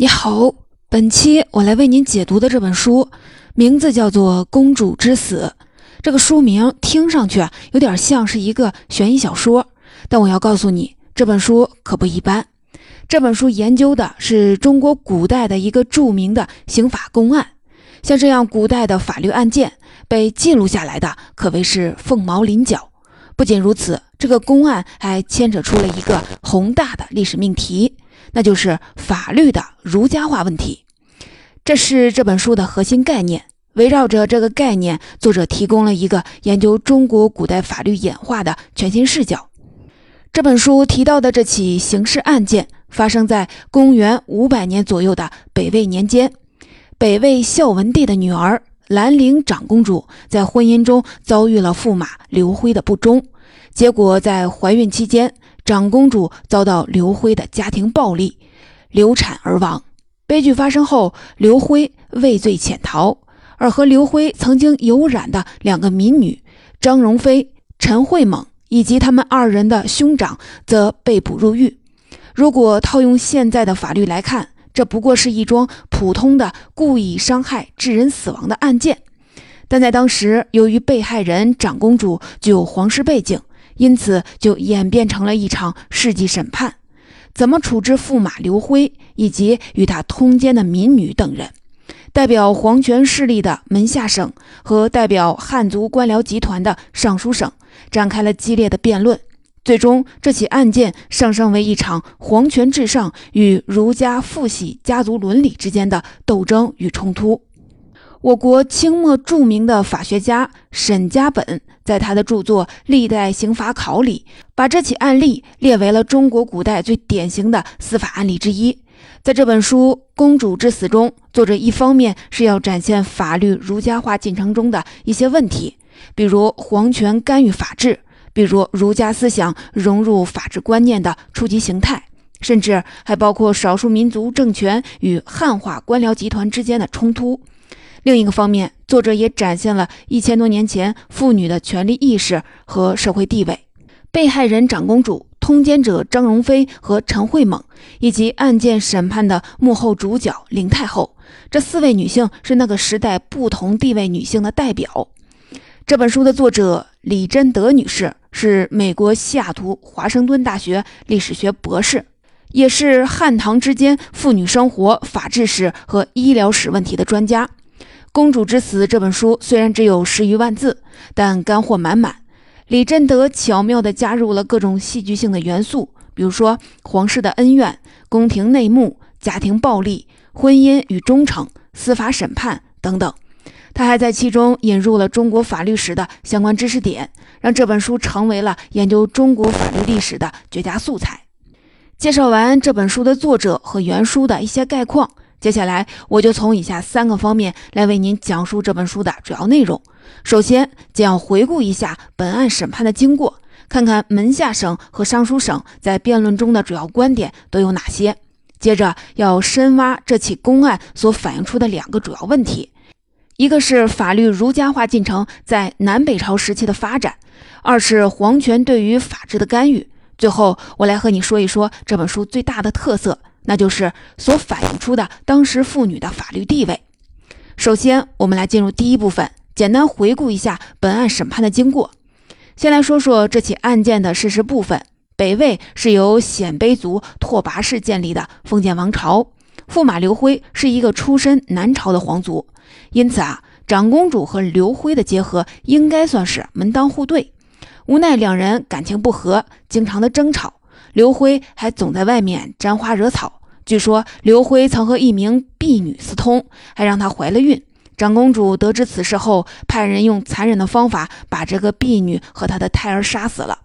你好，本期我来为您解读的这本书名字叫做《公主之死》。这个书名听上去有点像是一个悬疑小说，但我要告诉你，这本书可不一般。这本书研究的是中国古代的一个著名的刑法公案，像这样古代的法律案件被记录下来的可谓是凤毛麟角。不仅如此，这个公案还牵扯出了一个宏大的历史命题。那就是法律的儒家化问题，这是这本书的核心概念。围绕着这个概念，作者提供了一个研究中国古代法律演化的全新视角。这本书提到的这起刑事案件，发生在公元五百年左右的北魏年间。北魏孝文帝的女儿兰陵长公主在婚姻中遭遇了驸马刘辉的不忠，结果在怀孕期间。长公主遭到刘辉的家庭暴力，流产而亡。悲剧发生后，刘辉畏罪潜逃，而和刘辉曾经有染的两个民女张荣妃、陈慧猛以及他们二人的兄长则被捕入狱。如果套用现在的法律来看，这不过是一桩普通的故意伤害致人死亡的案件，但在当时，由于被害人长公主具有皇室背景。因此，就演变成了一场世纪审判。怎么处置驸马刘辉以及与他通奸的民女等人？代表皇权势力的门下省和代表汉族官僚集团的尚书省展开了激烈的辩论。最终，这起案件上升为一场皇权至上与儒家父系家族伦理之间的斗争与冲突。我国清末著名的法学家沈家本在他的著作《历代刑法考》里，把这起案例列为了中国古代最典型的司法案例之一。在这本书《公主之死》中，作者一方面是要展现法律儒家化进程中的一些问题，比如皇权干预法治，比如儒家思想融入法治观念的初级形态，甚至还包括少数民族政权与汉化官僚集团之间的冲突。另一个方面，作者也展现了一千多年前妇女的权利意识和社会地位。被害人长公主、通奸者张荣飞和陈慧猛，以及案件审判的幕后主角林太后，这四位女性是那个时代不同地位女性的代表。这本书的作者李贞德女士是美国西雅图华盛顿大学历史学博士，也是汉唐之间妇女生活、法治史和医疗史问题的专家。《公主之死》这本书虽然只有十余万字，但干货满满。李贞德巧妙地加入了各种戏剧性的元素，比如说皇室的恩怨、宫廷内幕、家庭暴力、婚姻与忠诚、司法审判等等。他还在其中引入了中国法律史的相关知识点，让这本书成为了研究中国法律历史的绝佳素材。介绍完这本书的作者和原书的一些概况。接下来，我就从以下三个方面来为您讲述这本书的主要内容。首先，将要回顾一下本案审判的经过，看看门下省和尚书省在辩论中的主要观点都有哪些。接着，要深挖这起公案所反映出的两个主要问题：一个是法律儒家化进程在南北朝时期的发展；二是皇权对于法治的干预。最后，我来和你说一说这本书最大的特色。那就是所反映出的当时妇女的法律地位。首先，我们来进入第一部分，简单回顾一下本案审判的经过。先来说说这起案件的事实部分。北魏是由鲜卑族拓跋氏建立的封建王朝，驸马刘辉是一个出身南朝的皇族，因此啊，长公主和刘辉的结合应该算是门当户对。无奈两人感情不和，经常的争吵。刘辉还总在外面沾花惹草。据说刘辉曾和一名婢女私通，还让她怀了孕。长公主得知此事后，派人用残忍的方法把这个婢女和她的胎儿杀死了。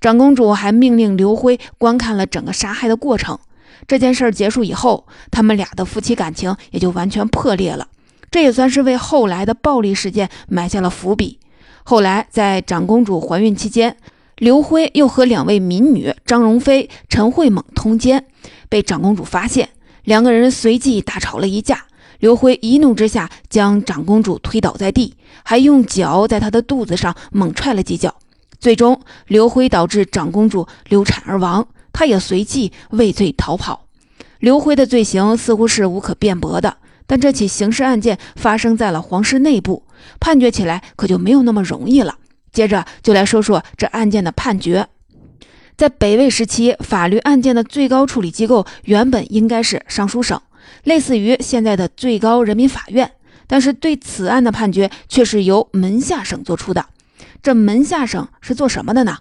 长公主还命令刘辉观看了整个杀害的过程。这件事结束以后，他们俩的夫妻感情也就完全破裂了。这也算是为后来的暴力事件埋下了伏笔。后来在长公主怀孕期间，刘辉又和两位民女张荣飞、陈慧猛通奸，被长公主发现，两个人随即大吵了一架。刘辉一怒之下将长公主推倒在地，还用脚在她的肚子上猛踹了几脚。最终，刘辉导致长公主流产而亡，他也随即畏罪逃跑。刘辉的罪行似乎是无可辩驳的，但这起刑事案件发生在了皇室内部，判决起来可就没有那么容易了。接着就来说说这案件的判决。在北魏时期，法律案件的最高处理机构原本应该是尚书省，类似于现在的最高人民法院。但是对此案的判决却是由门下省做出的。这门下省是做什么的呢？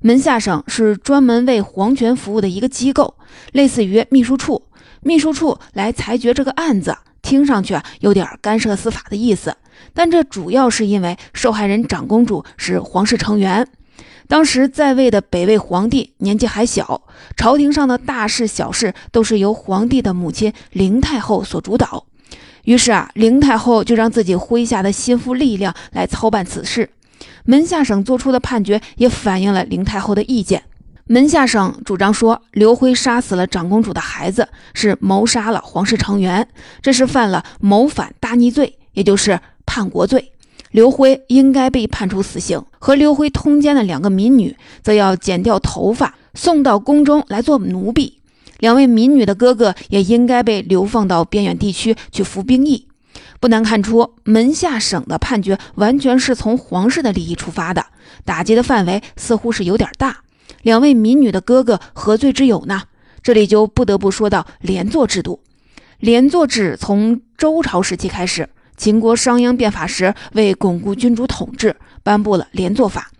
门下省是专门为皇权服务的一个机构，类似于秘书处。秘书处来裁决这个案子，听上去啊有点干涉司法的意思。但这主要是因为受害人长公主是皇室成员，当时在位的北魏皇帝年纪还小，朝廷上的大事小事都是由皇帝的母亲灵太后所主导。于是啊，灵太后就让自己麾下的心腹力量来操办此事。门下省做出的判决也反映了灵太后的意见。门下省主张说，刘辉杀死了长公主的孩子，是谋杀了皇室成员，这是犯了谋反大逆罪，也就是叛国罪。刘辉应该被判处死刑，和刘辉通奸的两个民女则要剪掉头发，送到宫中来做奴婢。两位民女的哥哥也应该被流放到边远地区去服兵役。不难看出，门下省的判决完全是从皇室的利益出发的，打击的范围似乎是有点大。两位民女的哥哥何罪之有呢？这里就不得不说到连坐制度。连坐制从周朝时期开始，秦国商鞅变法时，为巩固君主统治，颁布了连坐法。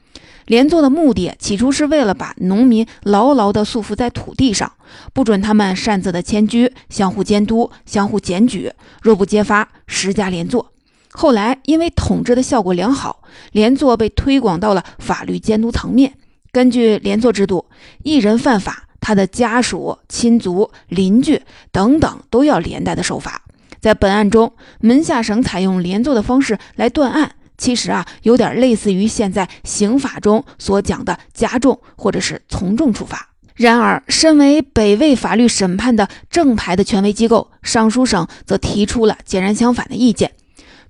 连坐的目的，起初是为了把农民牢牢地束缚在土地上，不准他们擅自的迁居，相互监督，相互检举，若不揭发，十家连坐。后来因为统治的效果良好，连坐被推广到了法律监督层面。根据连坐制度，一人犯法，他的家属、亲族、邻居等等都要连带的受罚。在本案中，门下省采用连坐的方式来断案。其实啊，有点类似于现在刑法中所讲的加重或者是从重处罚。然而，身为北魏法律审判的正牌的权威机构，尚书省则提出了截然相反的意见，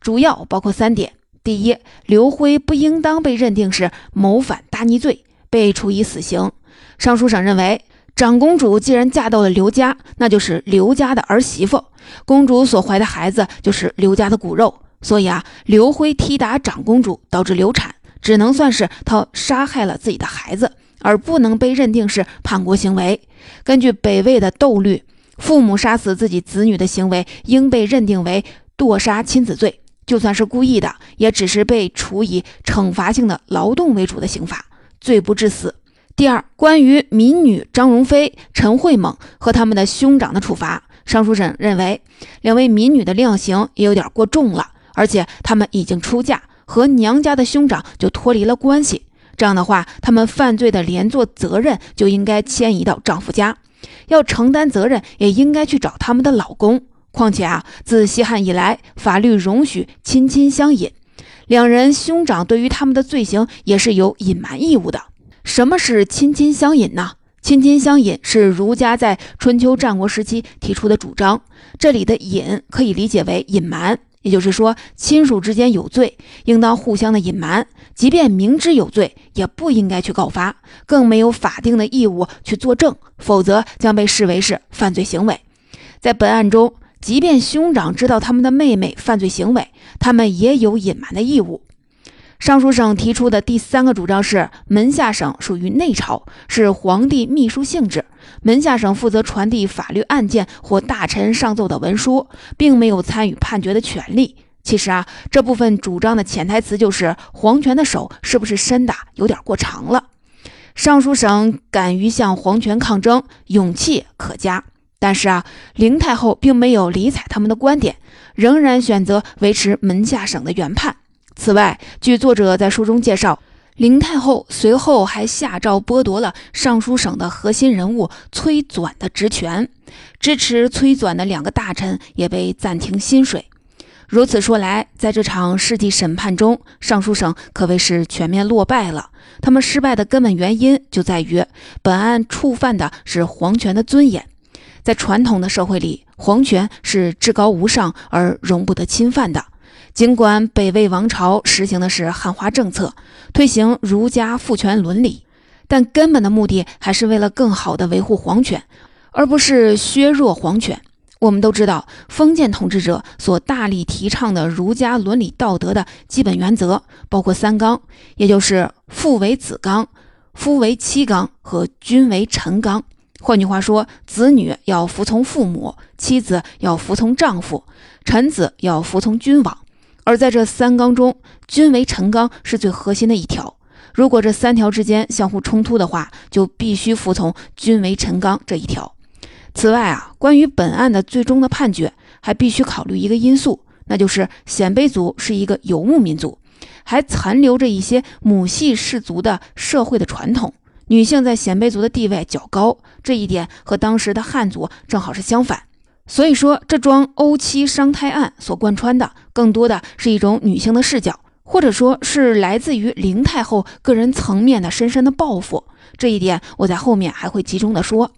主要包括三点：第一，刘辉不应当被认定是谋反大逆罪，被处以死刑。尚书省认为，长公主既然嫁到了刘家，那就是刘家的儿媳妇，公主所怀的孩子就是刘家的骨肉。所以啊，刘辉踢打长公主导致流产，只能算是他杀害了自己的孩子，而不能被认定是叛国行为。根据北魏的斗律，父母杀死自己子女的行为应被认定为堕杀亲子罪，就算是故意的，也只是被处以惩罚性的劳动为主的刑罚，罪不至死。第二，关于民女张荣飞、陈慧猛和他们的兄长的处罚，尚书省认为，两位民女的量刑也有点过重了。而且他们已经出嫁，和娘家的兄长就脱离了关系。这样的话，他们犯罪的连坐责任就应该迁移到丈夫家，要承担责任也应该去找他们的老公。况且啊，自西汉以来，法律容许亲亲相隐，两人兄长对于他们的罪行也是有隐瞒义务的。什么是亲亲相隐呢？亲亲相隐是儒家在春秋战国时期提出的主张，这里的隐可以理解为隐瞒。也就是说，亲属之间有罪，应当互相的隐瞒，即便明知有罪，也不应该去告发，更没有法定的义务去作证，否则将被视为是犯罪行为。在本案中，即便兄长知道他们的妹妹犯罪行为，他们也有隐瞒的义务。尚书省提出的第三个主张是，门下省属于内朝，是皇帝秘书性质。门下省负责传递法律案件或大臣上奏的文书，并没有参与判决的权利。其实啊，这部分主张的潜台词就是，皇权的手是不是伸的有点过长了？尚书省敢于向皇权抗争，勇气可嘉。但是啊，灵太后并没有理睬他们的观点，仍然选择维持门下省的原判。此外，据作者在书中介绍，林太后随后还下诏剥夺了尚书省的核心人物崔纂的职权，支持崔纂的两个大臣也被暂停薪水。如此说来，在这场世纪审判中，尚书省可谓是全面落败了。他们失败的根本原因就在于本案触犯的是皇权的尊严。在传统的社会里，皇权是至高无上而容不得侵犯的。尽管北魏王朝实行的是汉化政策，推行儒家父权伦理，但根本的目的还是为了更好地维护皇权，而不是削弱皇权。我们都知道，封建统治者所大力提倡的儒家伦理道德的基本原则，包括三纲，也就是父为子纲、夫为妻纲和君为臣纲。换句话说，子女要服从父母，妻子要服从丈夫，臣子要服从君王。而在这三纲中，君为臣纲是最核心的一条。如果这三条之间相互冲突的话，就必须服从君为臣纲这一条。此外啊，关于本案的最终的判决，还必须考虑一个因素，那就是鲜卑族是一个游牧民族，还残留着一些母系氏族的社会的传统，女性在鲜卑族的地位较高，这一点和当时的汉族正好是相反。所以说，这桩欧妻伤胎案所贯穿的，更多的是一种女性的视角，或者说是来自于灵太后个人层面的深深的抱负。这一点，我在后面还会集中的说。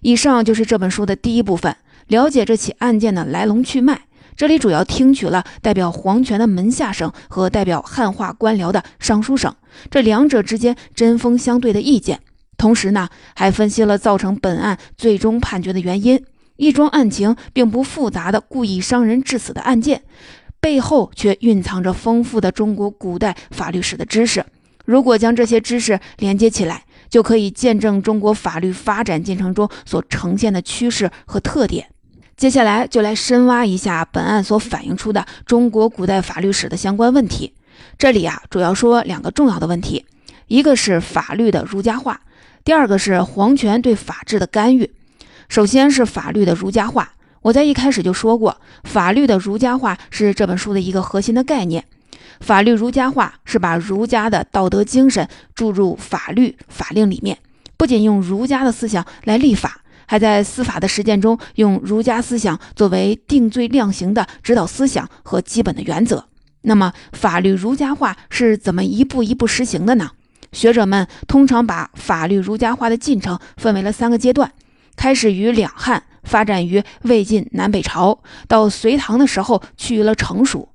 以上就是这本书的第一部分，了解这起案件的来龙去脉。这里主要听取了代表皇权的门下省和代表汉化官僚的尚书省这两者之间针锋相对的意见，同时呢，还分析了造成本案最终判决的原因。一桩案情并不复杂的故意伤人致死的案件，背后却蕴藏着丰富的中国古代法律史的知识。如果将这些知识连接起来，就可以见证中国法律发展进程中所呈现的趋势和特点。接下来就来深挖一下本案所反映出的中国古代法律史的相关问题。这里啊，主要说两个重要的问题，一个是法律的儒家化，第二个是皇权对法治的干预。首先是法律的儒家化，我在一开始就说过，法律的儒家化是这本书的一个核心的概念。法律儒家化是把儒家的道德精神注入法律法令里面，不仅用儒家的思想来立法，还在司法的实践中用儒家思想作为定罪量刑的指导思想和基本的原则。那么，法律儒家化是怎么一步一步实行的呢？学者们通常把法律儒家化的进程分为了三个阶段，开始于两汉，发展于魏晋南北朝，到隋唐的时候趋于了成熟。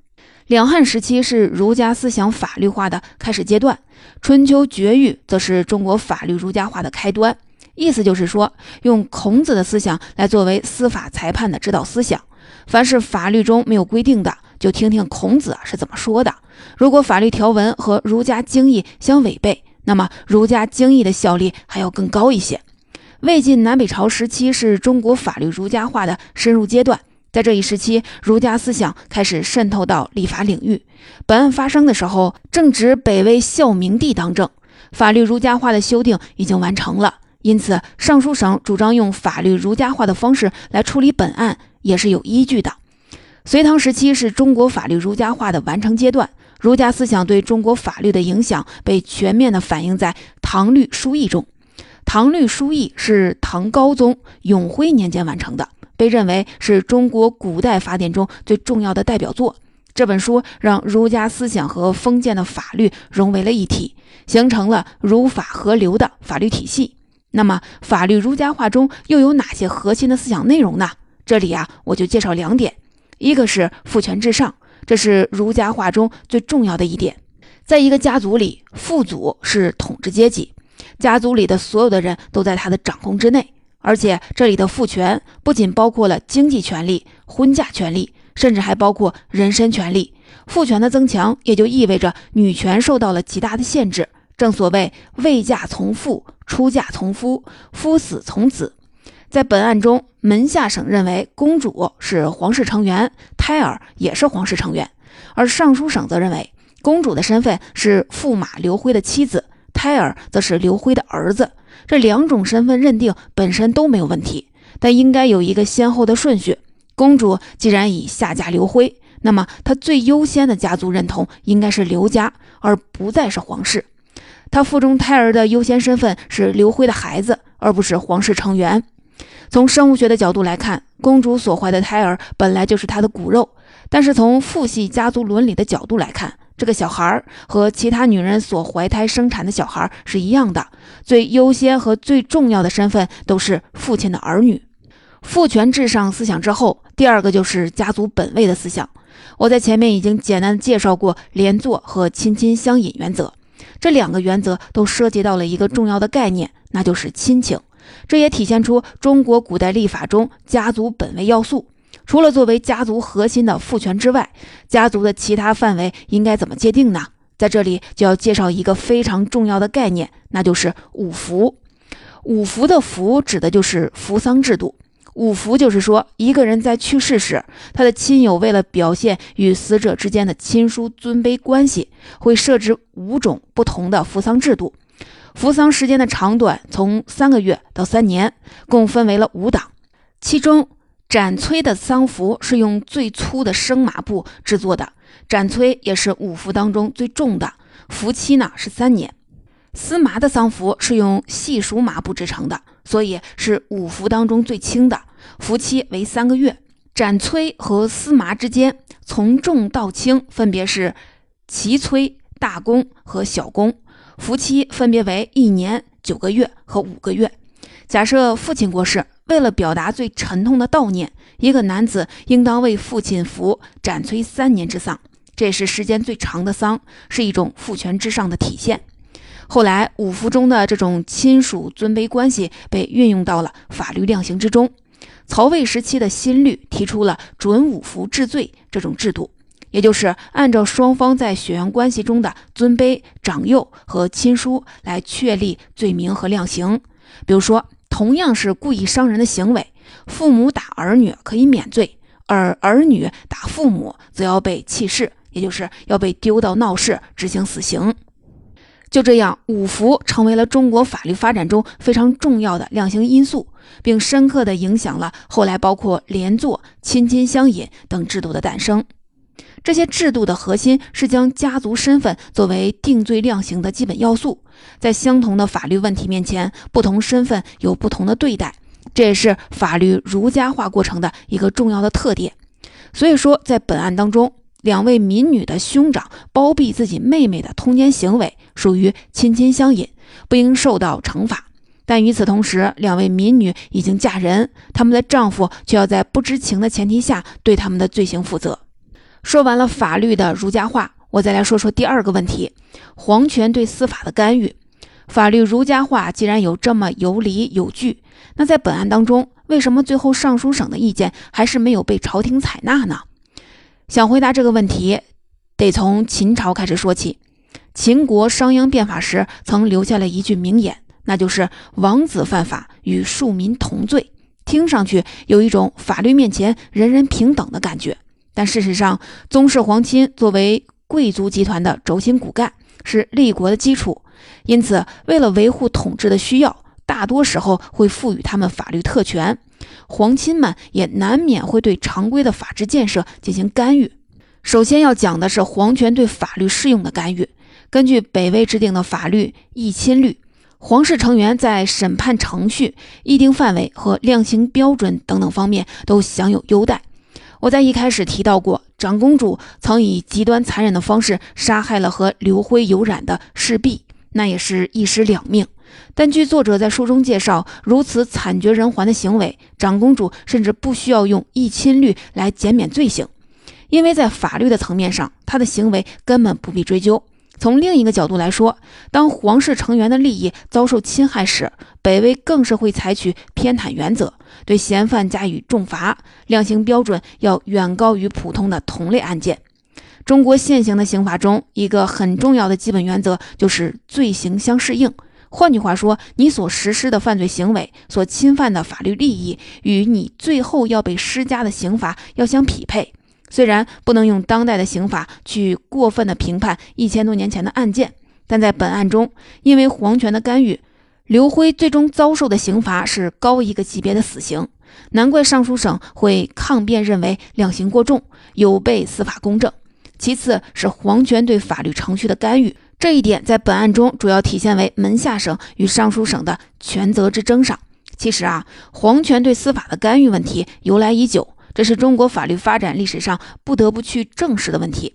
两汉时期是儒家思想法律化的开始阶段，春秋绝育则是中国法律儒家化的开端。意思就是说，用孔子的思想来作为司法裁判的指导思想。凡是法律中没有规定的，就听听孔子是怎么说的。如果法律条文和儒家经义相违背，那么儒家经义的效力还要更高一些。魏晋南北朝时期是中国法律儒家化的深入阶段。在这一时期，儒家思想开始渗透到立法领域。本案发生的时候，正值北魏孝明帝当政，法律儒家化的修订已经完成了。因此，尚书省主张用法律儒家化的方式来处理本案，也是有依据的。隋唐时期是中国法律儒家化的完成阶段，儒家思想对中国法律的影响被全面的反映在《唐律疏议》中。《唐律疏议》是唐高宗永徽年间完成的。被认为是中国古代法典中最重要的代表作。这本书让儒家思想和封建的法律融为了一体，形成了儒法合流的法律体系。那么，法律儒家化中又有哪些核心的思想内容呢？这里啊，我就介绍两点：一个是父权至上，这是儒家化中最重要的一点。在一个家族里，父祖是统治阶级，家族里的所有的人都在他的掌控之内。而且这里的父权不仅包括了经济权利、婚嫁权利，甚至还包括人身权利。父权的增强也就意味着女权受到了极大的限制。正所谓“未嫁从父，出嫁从夫，夫死从子”。在本案中，门下省认为公主是皇室成员，胎儿也是皇室成员；而尚书省则认为公主的身份是驸马刘辉的妻子，胎儿则是刘辉的儿子。这两种身份认定本身都没有问题，但应该有一个先后的顺序。公主既然已下嫁刘辉，那么她最优先的家族认同应该是刘家，而不再是皇室。她腹中胎儿的优先身份是刘辉的孩子，而不是皇室成员。从生物学的角度来看，公主所怀的胎儿本来就是她的骨肉，但是从父系家族伦理的角度来看，这个小孩和其他女人所怀胎生产的小孩是一样的，最优先和最重要的身份都是父亲的儿女。父权至上思想之后，第二个就是家族本位的思想。我在前面已经简单介绍过连坐和亲亲相隐原则，这两个原则都涉及到了一个重要的概念，那就是亲情。这也体现出中国古代立法中家族本位要素。除了作为家族核心的父权之外，家族的其他范围应该怎么界定呢？在这里就要介绍一个非常重要的概念，那就是五福。五福的福指的就是扶丧制度。五福就是说，一个人在去世时，他的亲友为了表现与死者之间的亲疏尊卑关系，会设置五种不同的扶丧制度。扶丧时间的长短从三个月到三年，共分为了五档，其中。斩崔的丧服是用最粗的生麻布制作的，斩崔也是五服当中最重的，服期呢是三年。司麻的丧服是用细熟麻布制成的，所以是五服当中最轻的，服期为三个月。斩崔和司麻之间，从重到轻分别是齐崔、大功和小功，服期分别为一年、九个月和五个月。假设父亲过世。为了表达最沉痛的悼念，一个男子应当为父亲服斩崔三年之丧，这是时间最长的丧，是一种父权之上的体现。后来，五服中的这种亲属尊卑关系被运用到了法律量刑之中。曹魏时期的新律提出了准五服治罪这种制度，也就是按照双方在血缘关系中的尊卑、长幼和亲疏来确立罪名和量刑。比如说。同样是故意伤人的行为，父母打儿女可以免罪，而儿女打父母则要被弃市，也就是要被丢到闹市执行死刑。就这样，五服成为了中国法律发展中非常重要的量刑因素，并深刻地影响了后来包括连坐、亲亲相隐等制度的诞生。这些制度的核心是将家族身份作为定罪量刑的基本要素，在相同的法律问题面前，不同身份有不同的对待，这也是法律儒家化过程的一个重要的特点。所以说，在本案当中，两位民女的兄长包庇自己妹妹的通奸行为属于亲亲相隐，不应受到惩罚。但与此同时，两位民女已经嫁人，他们的丈夫却要在不知情的前提下对他们的罪行负责。说完了法律的儒家化，我再来说说第二个问题：皇权对司法的干预。法律儒家化既然有这么有理有据，那在本案当中，为什么最后尚书省的意见还是没有被朝廷采纳呢？想回答这个问题，得从秦朝开始说起。秦国商鞅变法时曾留下了一句名言，那就是“王子犯法与庶民同罪”，听上去有一种法律面前人人平等的感觉。但事实上，宗室皇亲作为贵族集团的轴心骨干，是立国的基础。因此，为了维护统治的需要，大多时候会赋予他们法律特权。皇亲们也难免会对常规的法治建设进行干预。首先要讲的是皇权对法律适用的干预。根据北魏制定的法律《议亲律》，皇室成员在审判程序、议定范围和量刑标准等等方面都享有优待。我在一开始提到过，长公主曾以极端残忍的方式杀害了和刘辉有染的侍婢，那也是一尸两命。但据作者在书中介绍，如此惨绝人寰的行为，长公主甚至不需要用议亲律来减免罪行，因为在法律的层面上，她的行为根本不必追究。从另一个角度来说，当皇室成员的利益遭受侵害时，北魏更是会采取偏袒原则，对嫌犯加以重罚，量刑标准要远高于普通的同类案件。中国现行的刑法中，一个很重要的基本原则就是罪行相适应。换句话说，你所实施的犯罪行为所侵犯的法律利益，与你最后要被施加的刑罚要相匹配。虽然不能用当代的刑法去过分的评判一千多年前的案件，但在本案中，因为皇权的干预，刘辉最终遭受的刑罚是高一个级别的死刑。难怪尚书省会抗辩，认为量刑过重，有悖司法公正。其次是皇权对法律程序的干预，这一点在本案中主要体现为门下省与尚书省的权责之争上。其实啊，皇权对司法的干预问题由来已久。这是中国法律发展历史上不得不去正视的问题。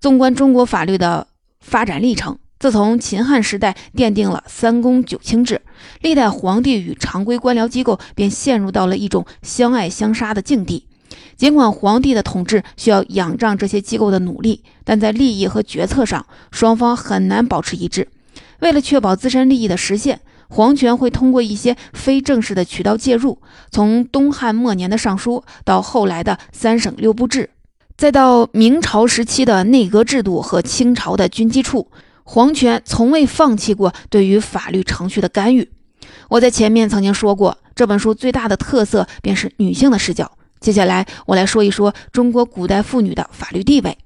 纵观中国法律的发展历程，自从秦汉时代奠定了三公九卿制，历代皇帝与常规官僚机构便陷入到了一种相爱相杀的境地。尽管皇帝的统治需要仰仗这些机构的努力，但在利益和决策上，双方很难保持一致。为了确保自身利益的实现，皇权会通过一些非正式的渠道介入，从东汉末年的尚书到后来的三省六部制，再到明朝时期的内阁制度和清朝的军机处，皇权从未放弃过对于法律程序的干预。我在前面曾经说过，这本书最大的特色便是女性的视角。接下来我来说一说中国古代妇女的法律地位。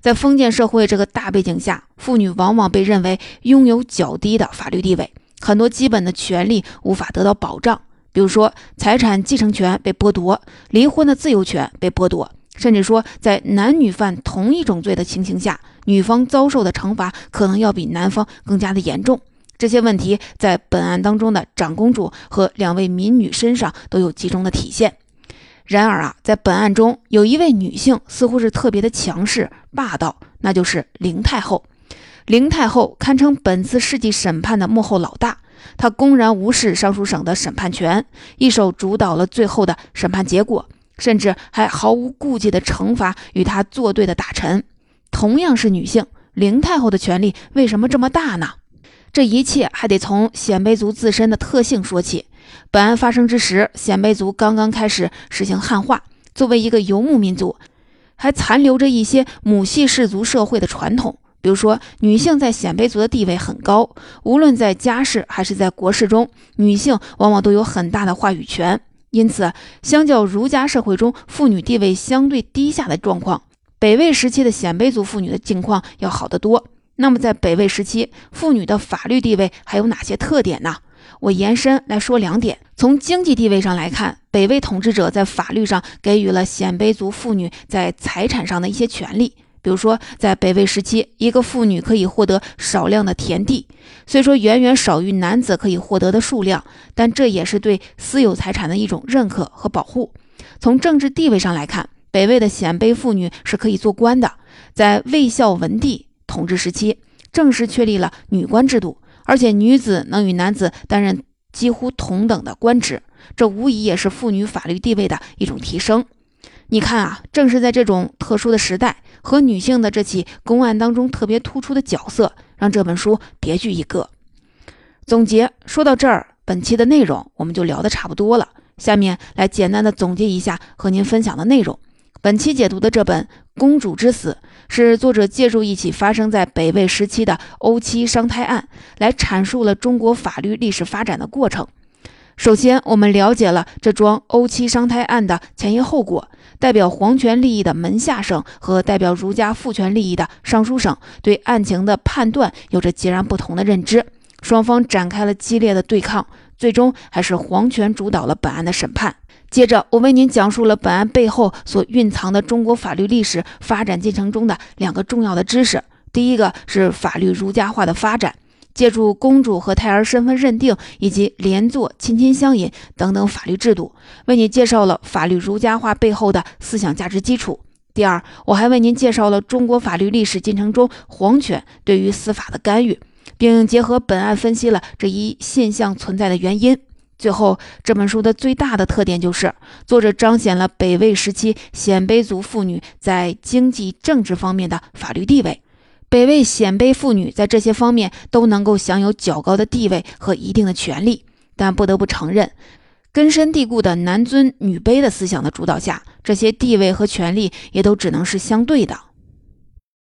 在封建社会这个大背景下，妇女往往被认为拥有较低的法律地位，很多基本的权利无法得到保障。比如说，财产继承权被剥夺，离婚的自由权被剥夺，甚至说，在男女犯同一种罪的情形下，女方遭受的惩罚可能要比男方更加的严重。这些问题在本案当中的长公主和两位民女身上都有集中的体现。然而啊，在本案中有一位女性似乎是特别的强势霸道，那就是灵太后。灵太后堪称本次世纪审判的幕后老大，她公然无视尚书省的审判权，一手主导了最后的审判结果，甚至还毫无顾忌地惩罚与她作对的大臣。同样是女性，灵太后的权力为什么这么大呢？这一切还得从鲜卑族自身的特性说起。本案发生之时，鲜卑族刚刚开始实行汉化，作为一个游牧民族，还残留着一些母系氏族社会的传统。比如说，女性在鲜卑族的地位很高，无论在家事还是在国事中，女性往往都有很大的话语权。因此，相较儒家社会中妇女地位相对低下的状况，北魏时期的鲜卑族妇女的境况要好得多。那么，在北魏时期，妇女的法律地位还有哪些特点呢？我延伸来说两点。从经济地位上来看，北魏统治者在法律上给予了鲜卑族妇女在财产上的一些权利。比如说，在北魏时期，一个妇女可以获得少量的田地，虽说远远少于男子可以获得的数量，但这也是对私有财产的一种认可和保护。从政治地位上来看，北魏的鲜卑妇女是可以做官的。在魏孝文帝统治时期，正式确立了女官制度。而且女子能与男子担任几乎同等的官职，这无疑也是妇女法律地位的一种提升。你看啊，正是在这种特殊的时代和女性的这起公案当中特别突出的角色，让这本书别具一格。总结说到这儿，本期的内容我们就聊得差不多了。下面来简单的总结一下和您分享的内容。本期解读的这本《公主之死》。是作者借助一起发生在北魏时期的欧妻伤胎案，来阐述了中国法律历史发展的过程。首先，我们了解了这桩欧妻伤胎案的前因后果，代表皇权利益的门下省和代表儒家父权利益的尚书省对案情的判断有着截然不同的认知，双方展开了激烈的对抗，最终还是皇权主导了本案的审判。接着，我为您讲述了本案背后所蕴藏的中国法律历史发展进程中的两个重要的知识。第一个是法律儒家化的发展，借助公主和胎儿身份认定以及连坐、亲亲相引等等法律制度，为你介绍了法律儒家化背后的思想价值基础。第二，我还为您介绍了中国法律历史进程中皇权对于司法的干预，并结合本案分析了这一现象存在的原因。最后，这本书的最大的特点就是，作者彰显了北魏时期鲜卑族妇女在经济、政治方面的法律地位。北魏鲜卑妇女在这些方面都能够享有较高的地位和一定的权利，但不得不承认，根深蒂固的男尊女卑的思想的主导下，这些地位和权利也都只能是相对的。